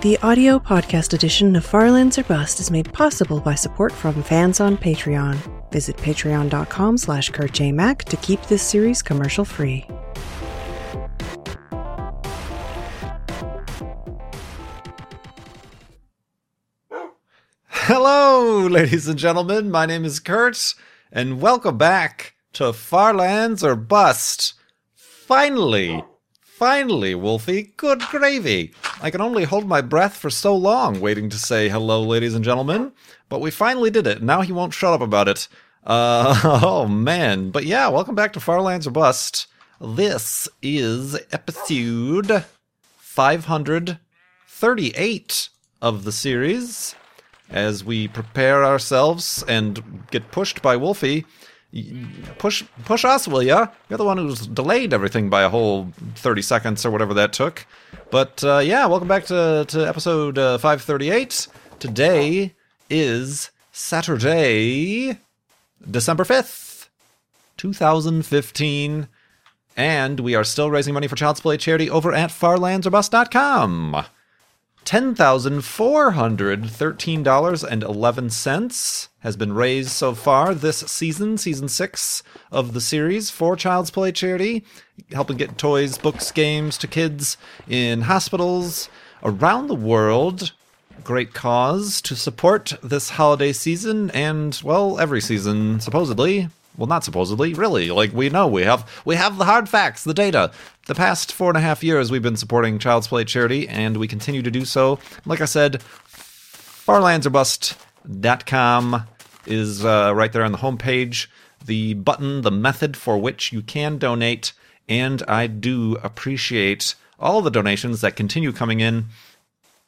The audio podcast edition of Farlands or Bust is made possible by support from fans on Patreon. Visit patreon.com slash kurtjmac to keep this series commercial free. Hello, ladies and gentlemen. My name is Kurt, and welcome back to Farlands or Bust. Finally, finally, Wolfie, good gravy. I can only hold my breath for so long waiting to say hello, ladies and gentlemen, but we finally did it. Now he won't shut up about it. Uh, oh man. But yeah, welcome back to Farlands or Bust. This is episode 538 of the series as we prepare ourselves and get pushed by Wolfie. Push, push us, will ya? You're the one who's delayed everything by a whole thirty seconds or whatever that took. But uh, yeah, welcome back to to episode uh, five thirty eight. Today is Saturday, December fifth, two thousand fifteen, and we are still raising money for Child's Play charity over at FarlandsOrBust.com. $10,413.11 has been raised so far this season, season six of the series for Child's Play Charity, helping get toys, books, games to kids in hospitals around the world. Great cause to support this holiday season and, well, every season, supposedly. Well not supposedly really. Like we know we have we have the hard facts the data the past four and a half years we've been supporting child's play charity and we continue to do so. Like i said farlandsorbust.com is uh, right there on the homepage. The button the method for which you can donate and i do appreciate all the donations that continue coming in.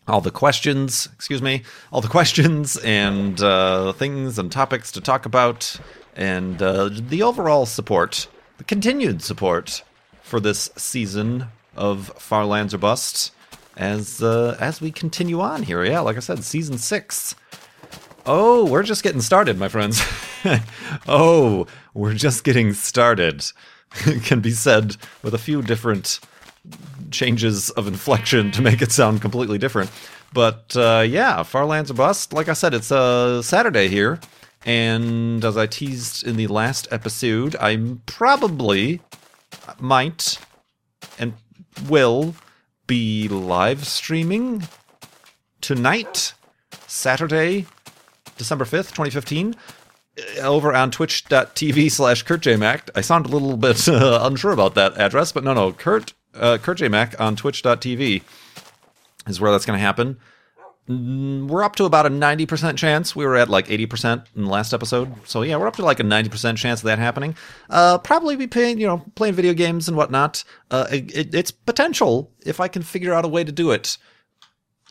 All the questions, excuse me, all the questions and uh, things and topics to talk about and uh, the overall support, the continued support for this season of Farlands or Bust as uh, as we continue on here. Yeah, like I said, season six. Oh, we're just getting started, my friends. oh, we're just getting started. can be said with a few different changes of inflection to make it sound completely different. But uh, yeah, Farlands or Bust. Like I said, it's a uh, Saturday here. And as I teased in the last episode, I'm probably might and will be live streaming tonight, Saturday, December 5th, 2015, over on twitch.tv slash kurtjmac. I sound a little bit uh, unsure about that address, but no, no, Kurt, uh, kurtjmac on twitch.tv is where that's going to happen. Mm, we're up to about a 90% chance. We were at like 80% in the last episode. So yeah, we're up to like a 90% chance of that happening. Uh, probably be playing, you know, playing video games and whatnot. Uh, it, it's potential if I can figure out a way to do it.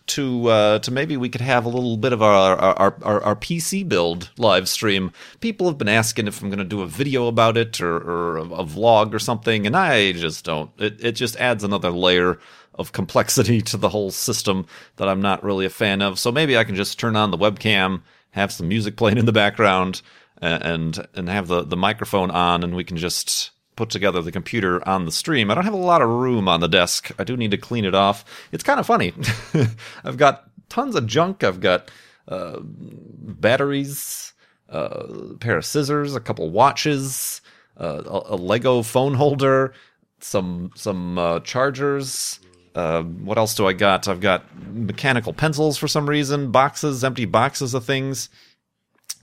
To uh, to maybe we could have a little bit of our our, our, our PC build live stream. People have been asking if I'm going to do a video about it or, or a, a vlog or something, and I just don't. It it just adds another layer of complexity to the whole system that I'm not really a fan of. So maybe I can just turn on the webcam, have some music playing in the background, and and have the the microphone on, and we can just put together the computer on the stream. I don't have a lot of room on the desk. I do need to clean it off. It's kind of funny. I've got tons of junk. I've got uh, batteries, uh, a pair of scissors, a couple watches, uh, a, a, Lego phone holder, some some uh, chargers, uh, what else do I got? I've got mechanical pencils for some reason, boxes, empty boxes of things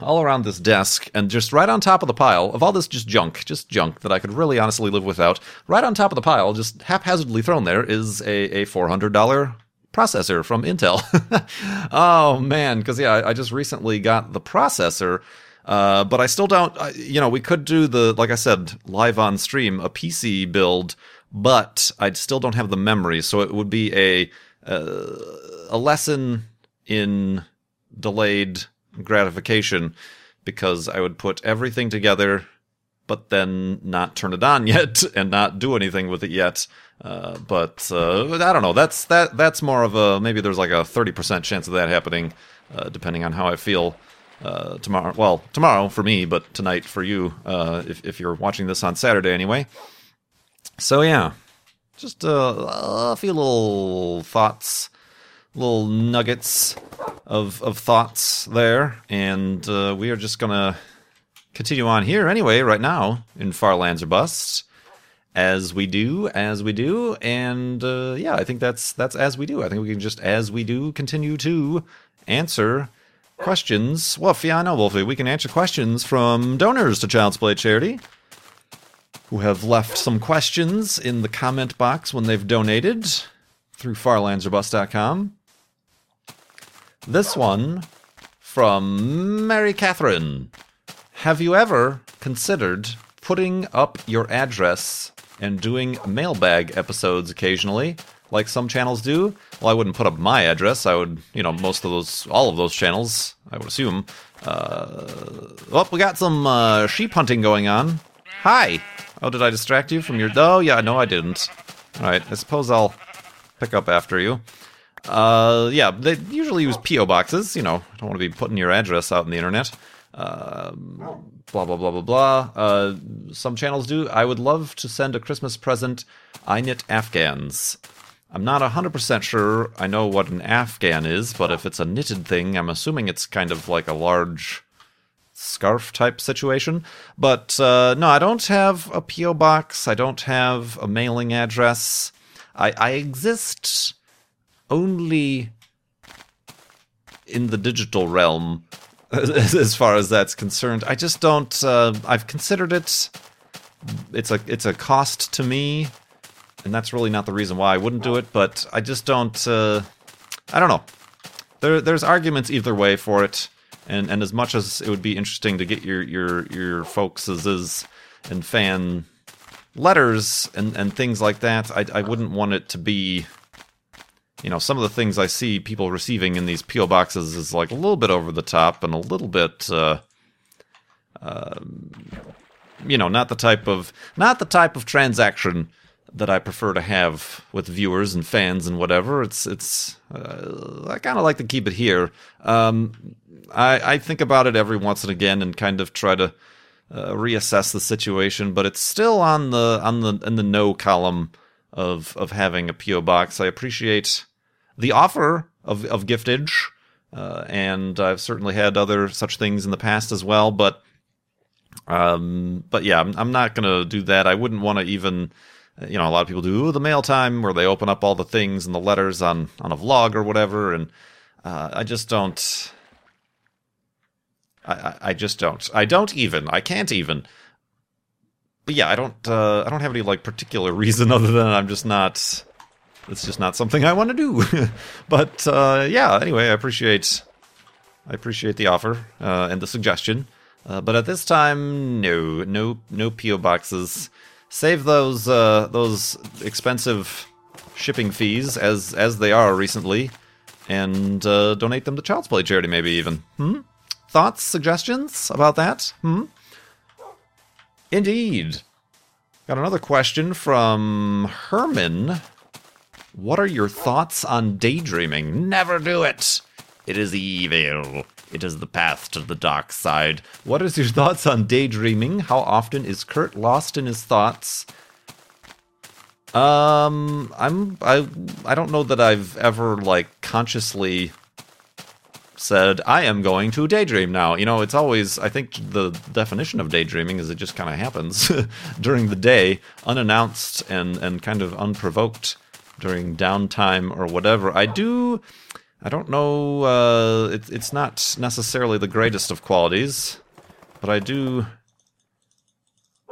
all around this desk, and just right on top of the pile of all this just junk, just junk that I could really honestly live without. Right on top of the pile, just haphazardly thrown there, is a, a $400 processor from Intel. oh man, because yeah, I, I, just recently got the processor. Uh, but I still don't, uh, you know, we could do the, like I said, live on stream, a PC build but I still don't have the memory. So it would be a uh, a lesson in delayed gratification because I would put everything together, but then not turn it on yet and not do anything with it yet. Uh, but uh, I don't know. That's that. That's more of a maybe. There's like a thirty percent chance of that happening, uh, depending on how I feel uh, tomorrow. Well, tomorrow for me, but tonight for you. Uh, if if you're watching this on Saturday anyway. So yeah, just uh, a few little thoughts, little nuggets of of thoughts there, and uh, we are just gonna continue on here anyway. Right now in Far Lands or Busts, as we do, as we do, and uh, yeah, I think that's that's as we do. I think we can just as we do continue to answer questions. Well, know, Wolfie. We can answer questions from donors to Child's Play Charity who have left some questions in the comment box when they've donated through farlandsorbust.com. This one from Mary Catherine. Have you ever considered putting up your address and doing mailbag episodes occasionally, like some channels do? Well, I wouldn't put up my address. I would, you know, most of those, all of those channels, I would assume. Uh, oh, we got some uh, sheep hunting going on. Hi. Oh, did I distract you from your? Oh, yeah. No, I didn't. All right. I suppose I'll pick up after you. Uh, yeah. They usually use PO boxes. You know, I don't want to be putting your address out on the internet. Uh, blah blah blah blah blah. Uh, some channels do. I would love to send a Christmas present. I knit Afghans. I'm not 100% sure I know what an Afghan is, but if it's a knitted thing, I'm assuming it's kind of like a large scarf type situation. But uh, no, I don't have a P.O. box. I don't have a mailing address. I, I exist only in the digital realm as far as that's concerned. I just don't. Uh, I've considered it. It's a it's a cost to me, and that's really not the reason why I wouldn't do it. But I just don't. Uh, I don't know. There there's arguments either way for it and and as much as it would be interesting to get your your your folks's and fan letters and and things like that, I I wouldn't want it to be. You know, some of the things I see people receiving in these PO boxes is like a little bit over the top and a little bit, uh, uh, you know, not the type of not the type of transaction that I prefer to have with viewers and fans and whatever. It's it's uh, I kind of like to keep it here. Um, I, I think about it every once and again and kind of try to uh, reassess the situation, but it's still on the on the in the no column of of having a PO box. I appreciate the offer of of giftage, uh, and I've certainly had other such things in the past as well. But um, but yeah, I'm, I'm not gonna do that. I wouldn't want to even. You know, a lot of people do the mail time where they open up all the things and the letters on on a vlog or whatever, and uh, I just don't. I, I just don't. I don't even. I can't even. But yeah, I don't. Uh, I don't have any like particular reason other than I'm just not. It's just not something I want to do. but uh, yeah. Anyway, I appreciate. I appreciate the offer uh, and the suggestion. Uh, but at this time, no, no, no PO boxes. Save those uh, those expensive shipping fees as as they are recently, and uh, donate them to Child's Play charity, maybe even. Hmm thoughts, suggestions about that? Hmm? Indeed. Got another question from Herman. What are your thoughts on daydreaming? Never do it. It is evil. It is the path to the dark side. What is your thoughts on daydreaming? How often is Kurt lost in his thoughts? Um, I'm I I don't know that I've ever like consciously said, I am going to daydream now. You know, it's always, I think the definition of daydreaming is it just kind of happens during the day, unannounced and, and kind of unprovoked during downtime or whatever. I do, I don't know, uh, it, it's not necessarily the greatest of qualities, but I do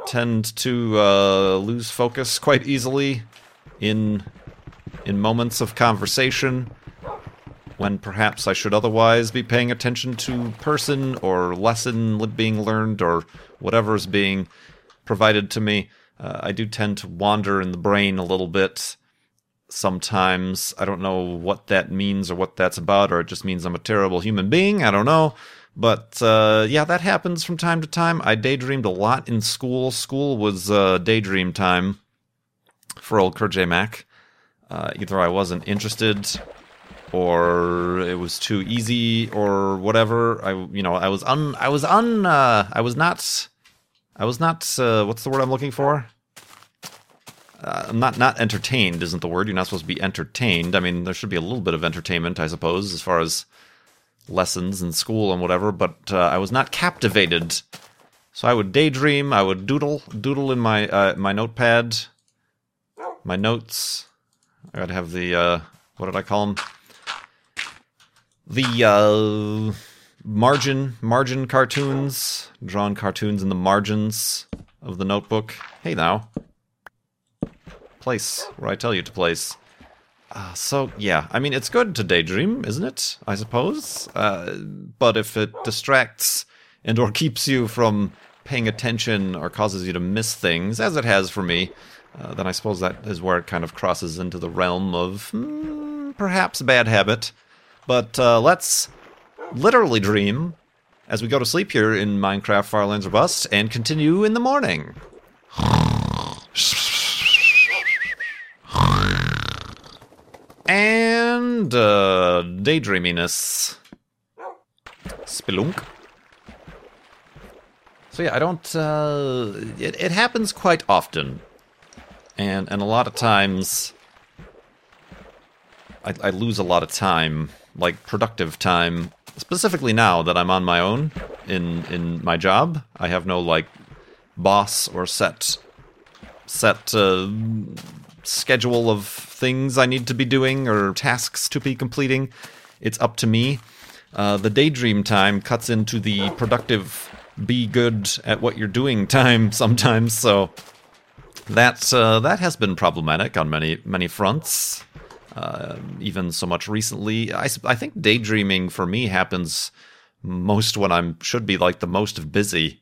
tend to uh, lose focus quite easily in in moments of conversation when perhaps I should otherwise be paying attention to person or lesson being learned or whatever is being provided to me. Uh, I do tend to wander in the brain a little bit sometimes. I don't know what that means or what that's about, or it just means I'm a terrible human being. I don't know. But uh, yeah, that happens from time to time. I daydreamed a lot in school. School was uh, daydream time for old Kurt J. Mac. Uh, either I wasn't interested or it was too easy or whatever. I you know I was un I was un uh, I was not I was not uh, what's the word I'm looking for? Uh, not not entertained isn't the word. You're not supposed to be entertained. I mean, there should be a little bit of entertainment, I suppose, as far as lessons and school and whatever. But uh, I was not captivated. So I would daydream. I would doodle, doodle in my uh, my notepad, my notes. I gotta have the uh, what did I call them? The uh, margin margin cartoons, drawn cartoons in the margins of the notebook. Hey now, place where I tell you to place. Uh, so yeah, I mean it's good to daydream, isn't it? I suppose. Uh, but if it distracts and or keeps you from paying attention or causes you to miss things, as it has for me, uh, then I suppose that is where it kind of crosses into the realm of mm, perhaps bad habit. But uh, let's literally dream as we go to sleep here in Minecraft Farlands or Bust and continue in the morning. And uh, daydreaminess. Spelunk. So yeah, I don't. Uh, it, it happens quite often, and and a lot of times, I, I lose a lot of time, like productive time. Specifically now that I'm on my own in in my job, I have no like boss or set set uh, schedule of things I need to be doing or tasks to be completing. It's up to me. Uh, the daydream time cuts into the productive, be good at what you're doing time sometimes. So that uh, that has been problematic on many many fronts. Uh, even so much recently, I, I think daydreaming for me happens most when I'm should be like the most busy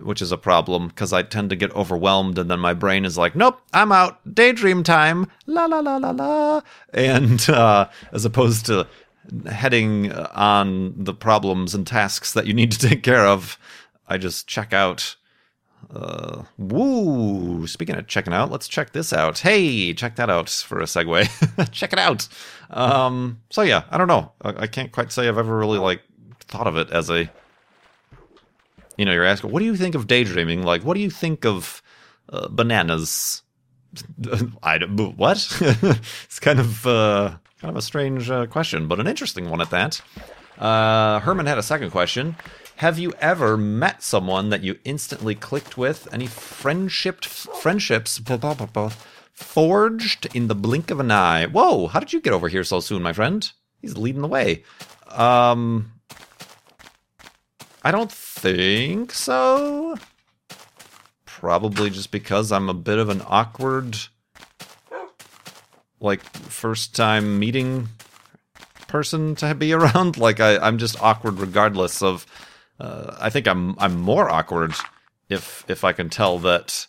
which is a problem because I tend to get overwhelmed and then my brain is like, nope, I'm out, daydream time, la la la la la. And uh, as opposed to heading on the problems and tasks that you need to take care of, I just check out. Uh, woo! Speaking of checking out, let's check this out. Hey, check that out for a segue. check it out. Um, so yeah, I don't know. I, I can't quite say I've ever really like thought of it as a you know, you're asking, what do you think of daydreaming? Like, what do you think of uh, bananas? I don't, what? it's kind of uh, kind of a strange uh, question, but an interesting one at that. Uh, Herman had a second question. Have you ever met someone that you instantly clicked with? Any friendship friendships forged in the blink of an eye? Whoa! How did you get over here so soon, my friend? He's leading the way. Um, I don't think so. Probably just because I'm a bit of an awkward, like, first time meeting person to be around. Like, I, I'm just awkward regardless of. Uh, I think I'm I'm more awkward if if I can tell that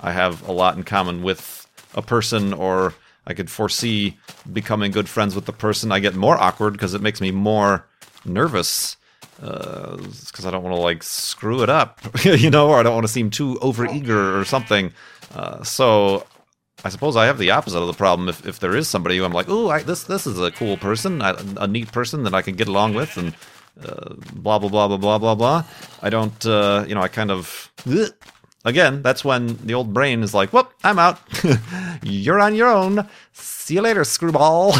I have a lot in common with a person or I could foresee becoming good friends with the person. I get more awkward because it makes me more nervous because uh, I don't want to like screw it up, you know, or I don't want to seem too overeager or something. Uh, so I suppose I have the opposite of the problem. If, if there is somebody who I'm like, oh, this this is a cool person, I, a neat person that I can get along with, and uh, blah blah blah blah blah blah. I don't, uh, you know, I kind of. Ugh. Again, that's when the old brain is like, "Whoop, I'm out. You're on your own. See you later, screwball."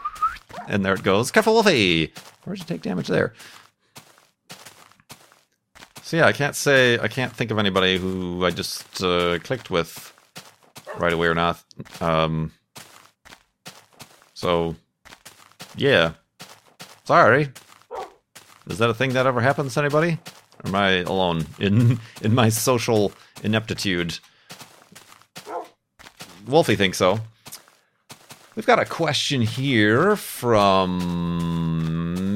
and there it goes. Careful, Wolfie. Where'd you take damage there? So yeah, I can't say I can't think of anybody who I just uh, clicked with right away or not. Um, so yeah, sorry. Is that a thing that ever happens to anybody? Or am I alone in in my social ineptitude? Wolfie thinks so. We've got a question here from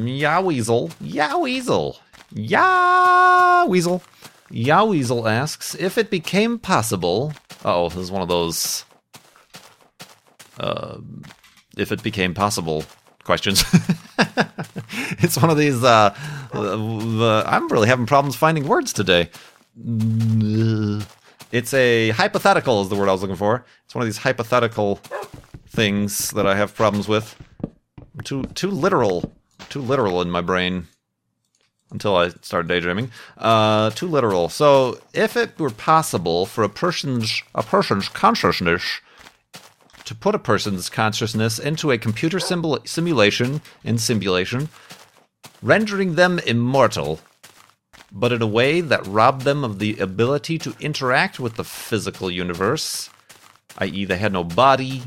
Yoweasel. Yoweasel. Yeah, Weasel. Yeah, Weasel asks if it became possible. Oh, this is one of those. Uh, if it became possible questions. it's one of these. Uh, uh, I'm really having problems finding words today. It's a hypothetical, is the word I was looking for. It's one of these hypothetical things that I have problems with. Too too literal, too literal in my brain. Until I started daydreaming. Uh, too literal. So, if it were possible for a person's a person's consciousness to put a person's consciousness into a computer symbol- simulation in simulation, rendering them immortal, but in a way that robbed them of the ability to interact with the physical universe, i.e., they had no body,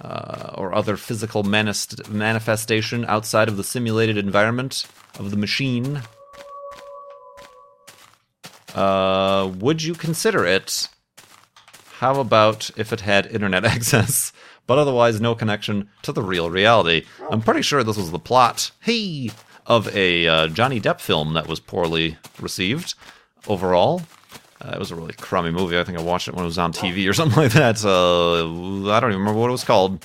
uh, or other physical manist- manifestation outside of the simulated environment of the machine, uh, would you consider it? How about if it had internet access, but otherwise no connection to the real reality? I'm pretty sure this was the plot, hey, of a uh, Johnny Depp film that was poorly received overall. Uh, it was a really crummy movie. I think I watched it when it was on TV or something like that. Uh, I don't even remember what it was called.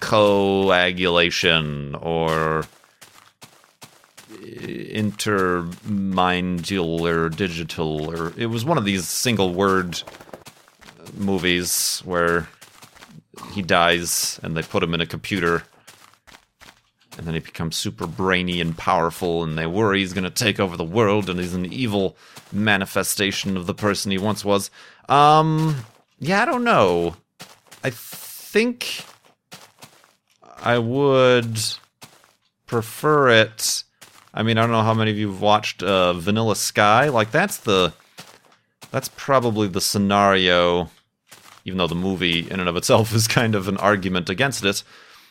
Coagulation or intermindular digital or it was one of these single word movies where he dies and they put him in a computer and then he becomes super brainy and powerful and they worry he's going to take over the world and he's an evil manifestation of the person he once was. Um yeah i don't know. I think i would prefer it. I mean i don't know how many of you have watched uh, vanilla sky. Like that's the that's probably the scenario even though the movie in and of itself is kind of an argument against it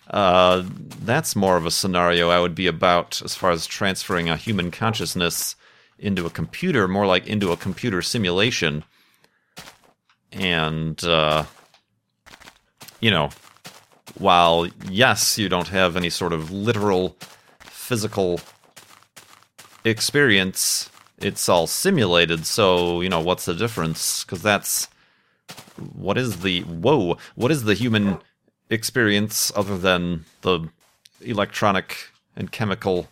uh, that's more of a scenario I would be about as far as transferring a human consciousness into a computer, more like into a computer simulation. And, uh, you know, while, yes, you don't have any sort of literal physical experience, it's all simulated. So, you know, what's the difference? Because that's. What is the. Whoa! What is the human experience other than the electronic and chemical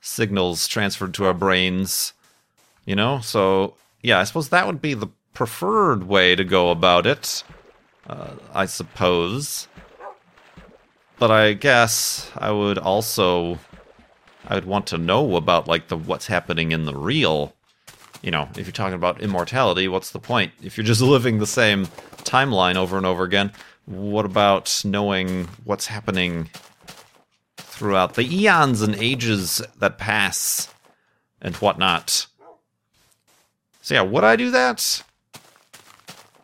signals transferred to our brains. You know? So, yeah, I suppose that would be the preferred way to go about it. Uh, I suppose. But I guess I would also. I would want to know about like the what's happening in the real. You know, if you're talking about immortality, what's the point? If you're just living the same timeline over and over again, what about knowing what's happening throughout the eons and ages that pass and whatnot? So, yeah, would I do that?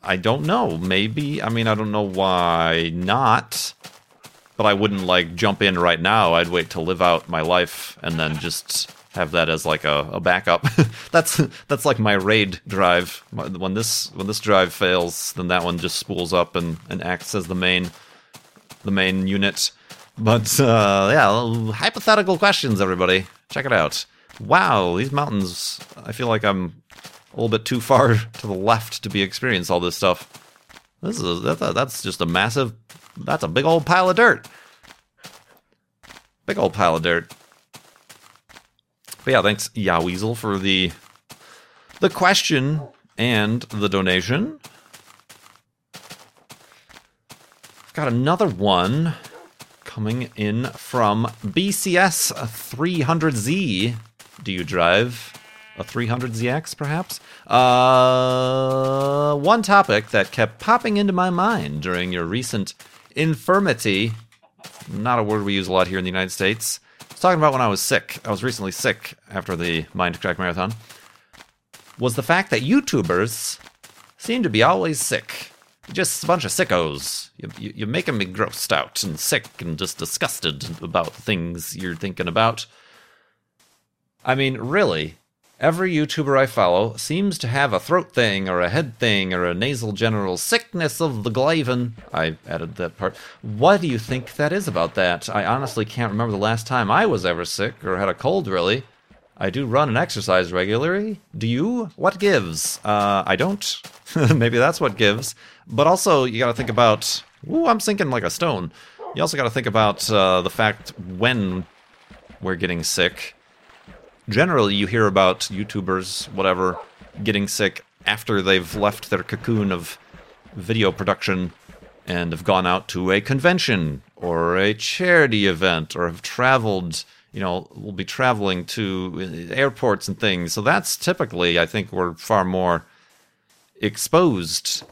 I don't know. Maybe. I mean, I don't know why not. But I wouldn't, like, jump in right now. I'd wait to live out my life and then just have that as like a, a backup. that's that's like my raid drive. When this when this drive fails, then that one just spools up and, and acts as the main the main unit. But uh, yeah, hypothetical questions, everybody. Check it out. Wow, these mountains. I feel like I'm a little bit too far to the left to be experience all this stuff. This is that's, that's just a massive. That's a big old pile of dirt. Big old pile of dirt. But yeah, thanks Yaweasel for the the question and the donation. Got another one coming in from BCS 300Z. Do you drive a 300ZX perhaps? Uh, one topic that kept popping into my mind during your recent infirmity, not a word we use a lot here in the United States, talking about when I was sick. I was recently sick after the Mindcrack Marathon. Was the fact that YouTubers seem to be always sick. Just a bunch of sickos. You, you, you're making me grossed out and sick and just disgusted about things you're thinking about. I mean, really, Every YouTuber I follow seems to have a throat thing, or a head thing, or a nasal general sickness of the glaven. I added that part. What do you think that is about that? I honestly can't remember the last time I was ever sick, or had a cold, really. I do run and exercise regularly. Do you? What gives? Uh, I don't. Maybe that's what gives. But also, you gotta think about. Ooh, I'm sinking like a stone. You also gotta think about uh, the fact when we're getting sick generally you hear about YouTubers, whatever, getting sick after they've left their cocoon of video production and have gone out to a convention or a charity event or have traveled you know, will be traveling to airports and things. So that's typically, I think, we're far more exposed.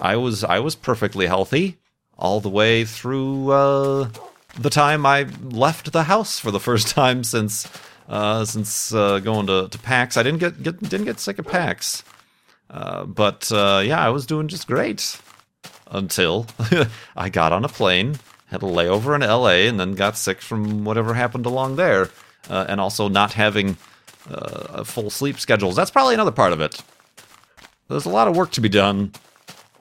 I was I was perfectly healthy all the way through uh, the time I left the house for the first time since uh, since uh, going to, to PAX. I didn't get, get didn't get sick of PAX, uh, but uh, yeah, I was doing just great until I got on a plane, had a layover in LA, and then got sick from whatever happened along there, uh, and also not having uh, full sleep schedules. That's probably another part of it. There's a lot of work to be done,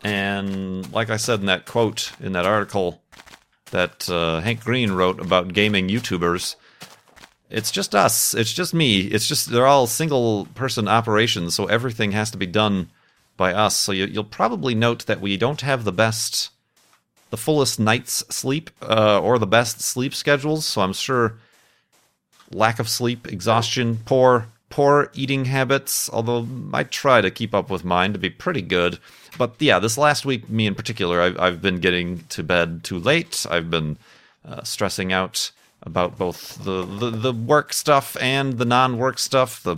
and like I said in that quote in that article that Hank Green wrote about gaming YouTubers. It's just us. It's just me. It's just they're all single person operations, so everything has to be done by us. So you, will probably note that we don't have the best, the fullest night's sleep, uh, or the best sleep schedules. So I'm sure lack of sleep, exhaustion, poor poor eating habits. Although I try to keep up with mine to be pretty good. But yeah, this last week, me in particular, I've, I've been getting to bed too late. I've been uh, stressing out about both the, the, the work stuff and the non work stuff, the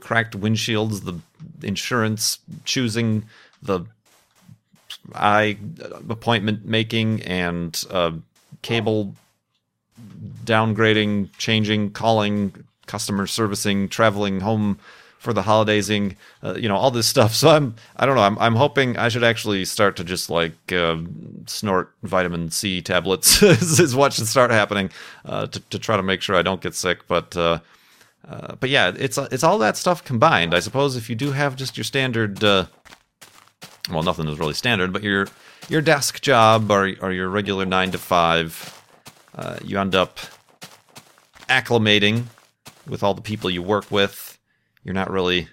cracked windshields, the insurance choosing, the eye appointment making, and uh, cable downgrading, changing, calling, customer servicing, traveling home for the holaysing, uh, you know, all this stuff. So I'm, I don't know. I'm, I'm hoping I should actually start to just like uh, snort vitamin C tablets is, what should start happening uh, to, to try to make sure I don't get sick. But, uh, uh, but yeah, it's it's all that stuff combined. I suppose if you do have just your standard, uh, well, nothing is really standard, but your your desk job or or your regular nine to five, you end up acclimating with all the people you work with you're not really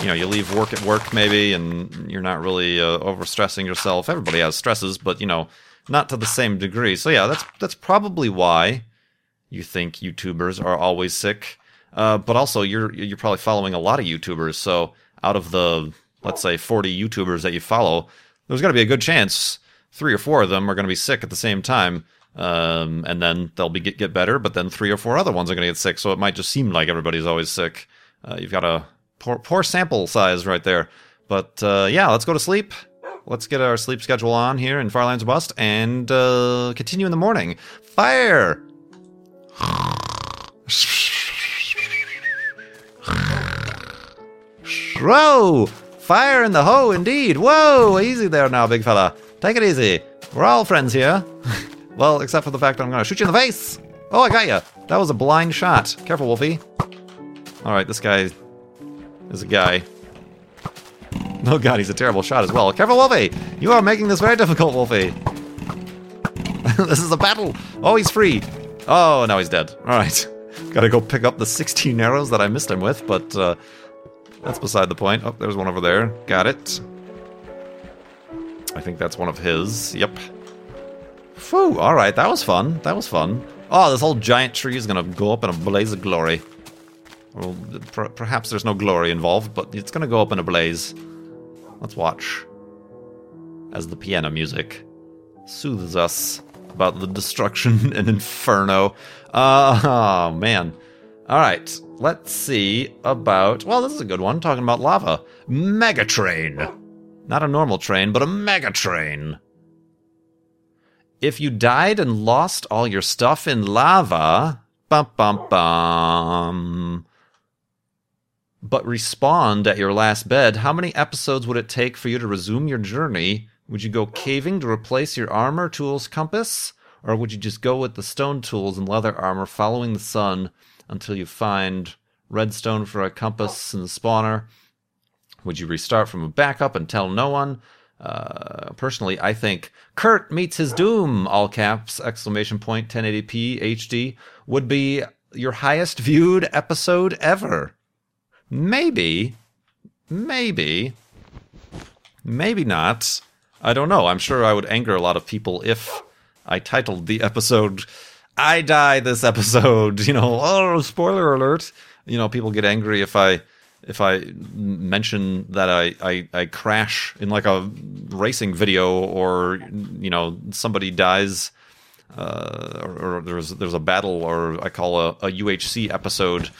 you know you leave work at work maybe and you're not really uh, overstressing yourself. Everybody has stresses but you know not to the same degree. So yeah that's that's probably why you think youtubers are always sick. Uh, but also you're you're probably following a lot of youtubers. So out of the let's say 40 youtubers that you follow there's going to be a good chance three or four of them are going to be sick at the same time um, and then they'll be get, get better. But then three or four other ones are going to get sick, so it might just seem like everybody's always sick. Uh, you've got a poor, poor sample size right there. But uh, yeah, let's go to sleep. Let's get our sleep schedule on here in Farlands Bust and uh, continue in the morning. Fire! Whoa! Fire in the hoe, indeed. Whoa! Easy there now, big fella. Take it easy. We're all friends here. Well, except for the fact that I'm gonna shoot you in the face! Oh, I got you! That was a blind shot. Careful, Wolfie. Alright, this guy is a guy. Oh god, he's a terrible shot as well. Careful, Wolfie! You are making this very difficult, Wolfie. this is a battle! Oh, he's free! Oh, now he's dead. Alright. Gotta go pick up the 16 arrows that I missed him with, but uh, that's beside the point. Oh, there's one over there. Got it. I think that's one of his. Yep. Phew, alright, that was fun. That was fun. Oh, this whole giant tree is gonna go up in a blaze of glory. Well, per perhaps there's no glory involved, but it's gonna go up in a blaze. Let's watch. As the piano music soothes us about the destruction and inferno. Uh, oh, man. Alright, let's see about. Well, this is a good one, talking about lava. Megatrain! Not a normal train, but a megatrain. If you died and lost all your stuff in lava, bum bum bum, but respawned at your last bed, how many episodes would it take for you to resume your journey? Would you go caving to replace your armor, tools, compass? Or would you just go with the stone tools and leather armor following the sun until you find redstone for a compass and the spawner? Would you restart from a backup and tell no one? Uh, personally, I think Kurt meets his doom, all caps, exclamation point, 1080p HD, would be your highest viewed episode ever. Maybe. Maybe. Maybe not. I don't know. I'm sure I would anger a lot of people if I titled the episode I die this episode, you know, oh spoiler alert. You know, people get angry if I if I mention that I, I, I crash in like a racing video or you know somebody dies uh, or, or there's there's a battle, or I call a, a UHC episode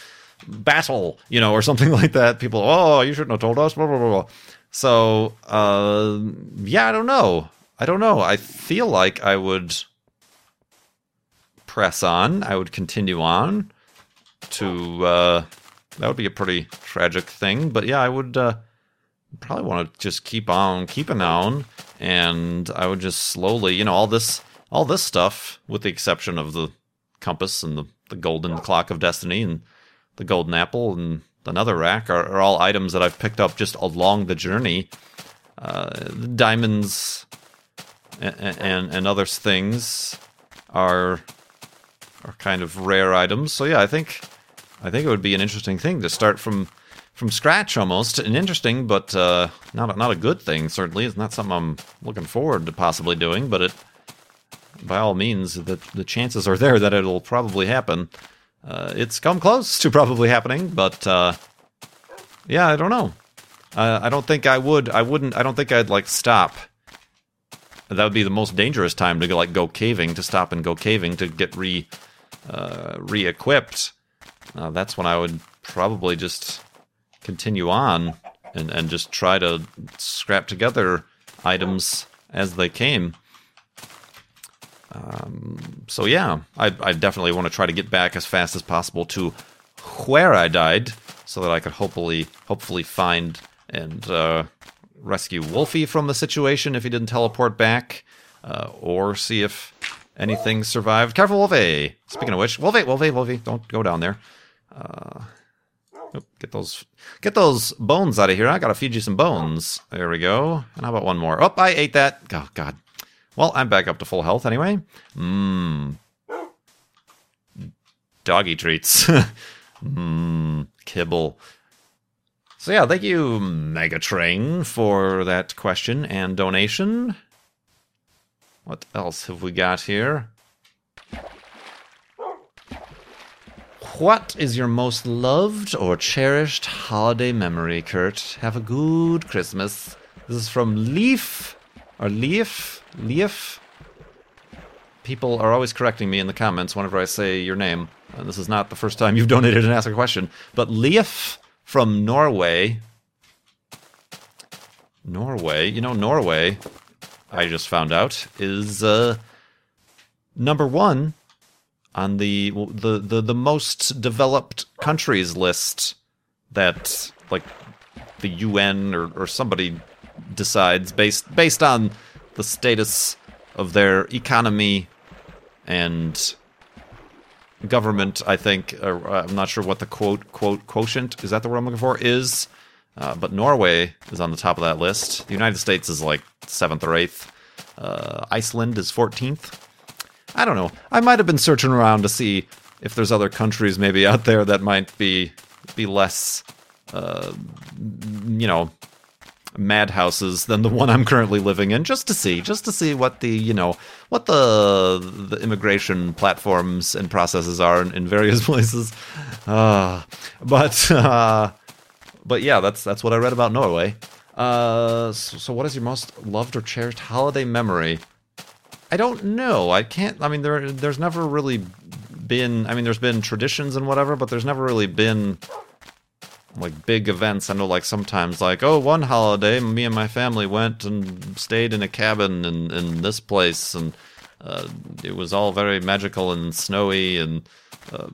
battle, you know, or something like that. People, oh, you shouldn't have told us. Blah blah blah. blah. So, uh, yeah, I don't know. I don't know. I feel like I would press on. I would continue on to. Uh, that would be a pretty tragic thing, but yeah, I would uh, probably want to just keep on keeping on, and I would just slowly, you know, all this, all this stuff, with the exception of the compass and the the golden clock of destiny and the golden apple and another rack are, are all items that I've picked up just along the journey. Uh, the diamonds and, and and other things are are kind of rare items. So yeah, I think I think it would be an interesting thing to start from from scratch almost. An interesting, but uh, not a, not a good thing. Certainly, it's not something I'm looking forward to possibly doing. But it, by all means, the the chances are there that it'll probably happen. Uh, it's come close to probably happening, but uh, yeah, I don't know. I don't think I would. I wouldn't. I don't think I'd like stop. That would be the most dangerous time to go, like go caving to stop and go caving to get re uh, re-equipped. Uh, that's when I would probably just continue on and and just try to scrap together items as they came. Um, so yeah, I, I definitely want to try to get back as fast as possible to where I died, so that I could hopefully hopefully find and uh, rescue Wolfie from the situation if he didn't teleport back, uh, or see if anything survived. Careful, Wolfie! Speaking of which, Wolfie, Wolfie, Wolfie, don't go down there. Uh, oop, get those get those bones out of here. I gotta feed you some bones. There we go. And how about one more? Oh, I ate that. Oh God. Well, I'm back up to full health anyway. Mmm. Doggy treats. Mmm. Kibble. So yeah, thank you, Megatrain, for that question and donation. What else have we got here? What is your most loved or cherished holiday memory, Kurt? Have a good Christmas. This is from Leaf or Leaf Leaf. People are always correcting me in the comments whenever I say your name. And this is not the first time you've donated and asked a question, but Leaf from Norway. Norway, you know Norway. I just found out is uh, number one on the the the, the most developed countries list that like the UN or, or somebody decides based based on the status of their economy and government. I think uh, I'm not sure what the quote quote quotient is that the word I'm looking for is, uh, but Norway is on the top of that list. The United States is like seventh or eighth. Uh, Iceland is fourteenth. I don't know. I might have been searching around to see if there's other countries maybe out there that might be be less, uh, you know, madhouses than the one I'm currently living in, just to see, just to see what the you know what the the immigration platforms and processes are in, in various places. Uh, but uh, but yeah, that's that's what I read about Norway. Uh, so, so what is your most loved or cherished holiday memory? I don't know. I can't. I mean, there there's never really been. I mean, there's been traditions and whatever, but there's never really been like big events. I know, like sometimes, like oh, one holiday, me and my family went and stayed in a cabin in in this place, and uh, it was all very magical and snowy, and uh,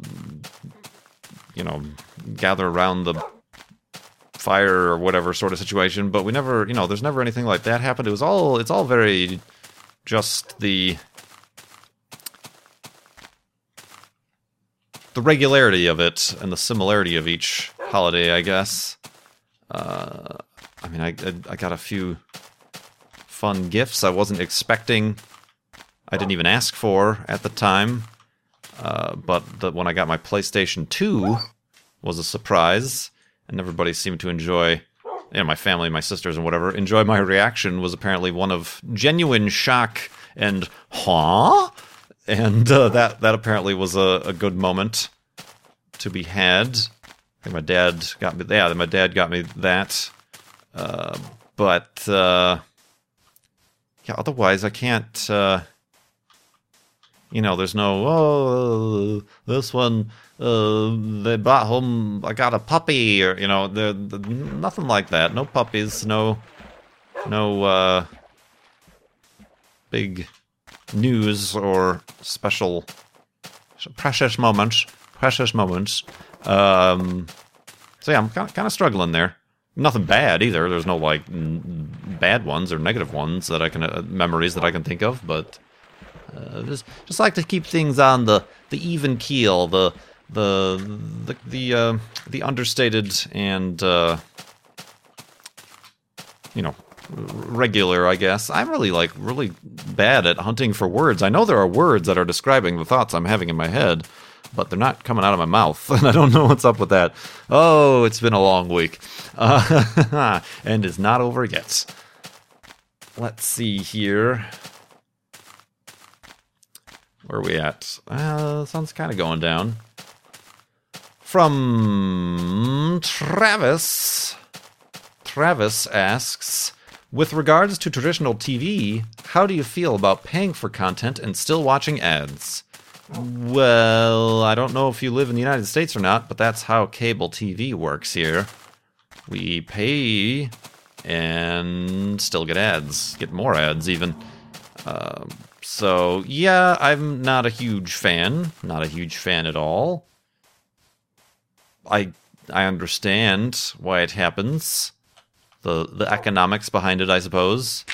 you know, gather around the fire or whatever sort of situation. But we never, you know, there's never anything like that happened. It was all. It's all very just the the regularity of it and the similarity of each holiday, I guess. Uh, I mean, I, I got a few fun gifts I wasn't expecting. I didn't even ask for at the time. Uh, but the, when I got my PlayStation 2 was a surprise, and everybody seemed to enjoy you know, my family, my sisters, and whatever enjoy my reaction was apparently one of genuine shock and huh, and uh, that that apparently was a, a good moment to be had. I think my dad got me. Yeah, my dad got me that. Uh, but uh, yeah, otherwise I can't. Uh, You know, there's no oh this one uh, they brought home I got a puppy or you know there nothing like that. No puppies. No no uh, big news or special precious moments. Precious moments. Um, so yeah, I'm kind of, kind of struggling there. Nothing bad either. There's no like n- bad ones or negative ones that I can uh, memories that I can think of, but uh, just just like to keep things on the the even keel, the the the the uh, the understated and uh, you know regular, I guess. I'm really like really bad at hunting for words. I know there are words that are describing the thoughts I'm having in my head, but they're not coming out of my mouth, and I don't know what's up with that. Oh, it's been a long week, uh, and is not over yet. Let's see here. Where are we at? Uh, sun's kind of going down. From Travis. Travis asks, with regards to traditional TV, how do you feel about paying for content and still watching ads? Well, I don't know if you live in the United States or not, but that's how cable TV works here. We pay and still get ads, get more ads even. Uh, so, yeah, I'm not a huge fan. Not a huge fan at all. I I understand why it happens. The the economics behind it, I suppose.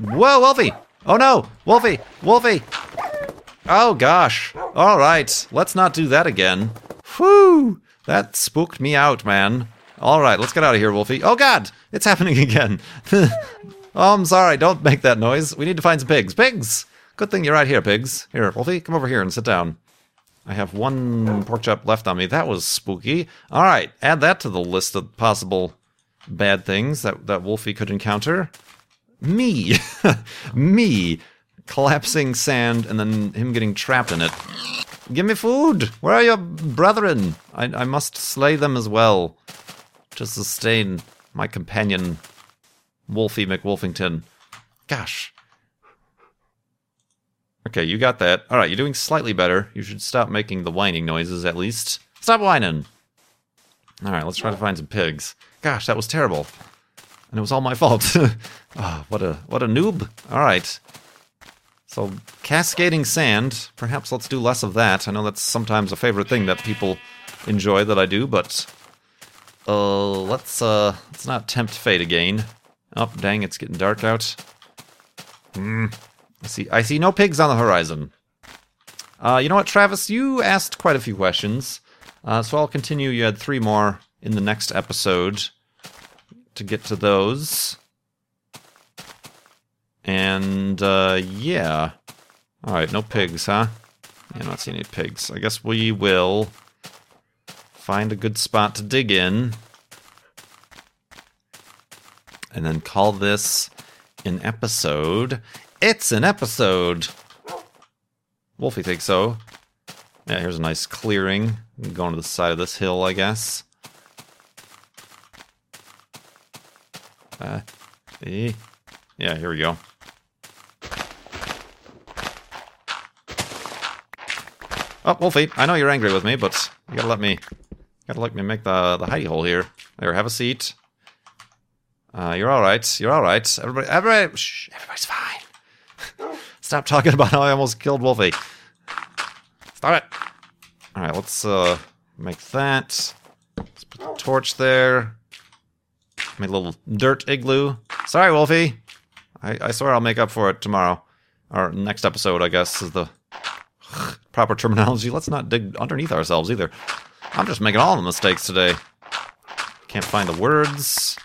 Whoa, Wolfie! Oh no! Wolfie! Wolfie! Oh gosh. Alright, let's not do that again. Whew! That spooked me out, man. Alright, let's get out of here, Wolfie. Oh god! It's happening again. oh, I'm sorry, don't make that noise. We need to find some pigs. Pigs! Good thing you're right here, pigs. Here, Wolfie, come over here and sit down. I have one pork chop left on me. That was spooky. All right, add that to the list of possible bad things that, that Wolfie could encounter. Me. me. Collapsing sand and then him getting trapped in it. Give me food! Where are your brethren? I, I must slay them as well to sustain my companion, Wolfie McWolfington. Gosh, Okay, you got that. All right, you're doing slightly better. You should stop making the whining noises at least. Stop whining. All right, let's try to find some pigs. Gosh, that was terrible, and it was all my fault. oh, what a what a noob. All right. So cascading sand. Perhaps let's do less of that. I know that's sometimes a favorite thing that people enjoy that I do, but uh, let's uh, let's not tempt fate again. Oh, dang! It's getting dark out. Hmm. I see. I see no pigs on the horizon. Uh, you know what, Travis? You asked quite a few questions, uh, so I'll continue. You had three more in the next episode to get to those. And uh, yeah, all right, no pigs, huh? Yeah, not seeing any pigs. I guess we will find a good spot to dig in, and then call this an episode. It's an episode. Wolfie thinks so. Yeah, here's a nice clearing. Going to the side of this hill, I guess. Uh, eh. Yeah, here we go. Oh, Wolfie, I know you're angry with me, but you gotta let me, gotta let me make the the hidey hole here. There, have a seat. Uh, you're all right. You're all right. Everybody, everybody, shh, everybody's fine. Stop talking about how I almost killed Wolfie. Stop it. All right, let's uh, make that. Let's put the torch there. Make a little dirt igloo. Sorry, Wolfie. I, I swear I'll make up for it tomorrow. Or next episode, I guess, is the proper terminology. Let's not dig underneath ourselves either. I'm just making all the mistakes today. Can't find the words.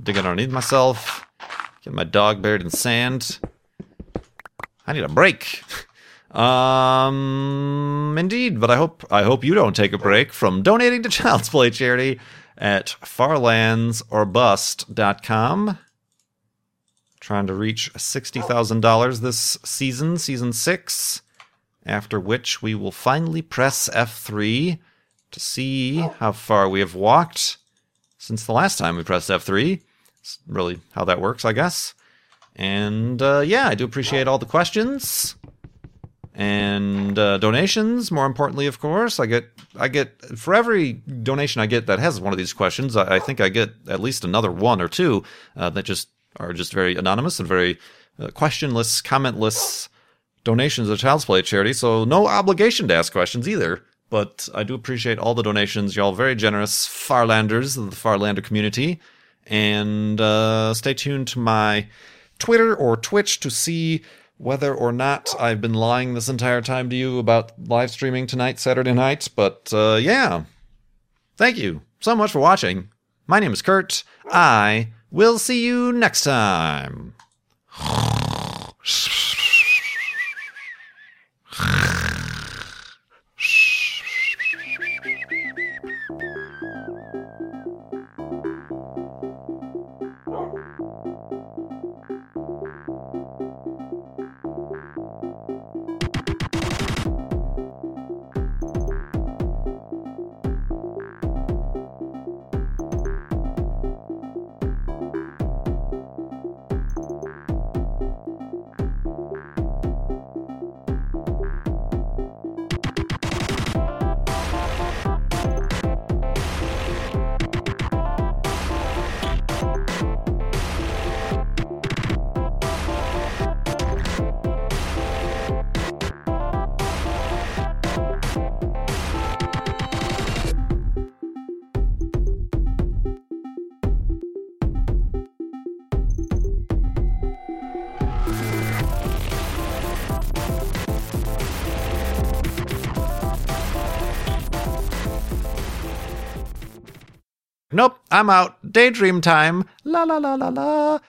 Digging underneath myself. Get my dog buried in sand. I need a break. um, indeed, but I hope I hope you don't take a break from donating to Child's Play charity at farlandsorbust.com. Trying to reach $60,000 this season, season 6, after which we will finally press F3 to see how far we have walked since the last time we pressed F3. It's really how that works, I guess. And uh, yeah, I do appreciate all the questions and uh, donations. More importantly, of course, I get I get for every donation I get that has one of these questions. I, I think I get at least another one or two uh, that just are just very anonymous and very uh, questionless, commentless donations of Child's Play charity. So no obligation to ask questions either. But I do appreciate all the donations. Y'all very generous Farlanders of the Farlander community. And uh, stay tuned to my Twitter or Twitch to see whether or not I've been lying this entire time to you about live streaming tonight, Saturday night. But uh, yeah, thank you so much for watching. My name is Kurt. I will see you next time. I'm out. Daydream time. La la la la la.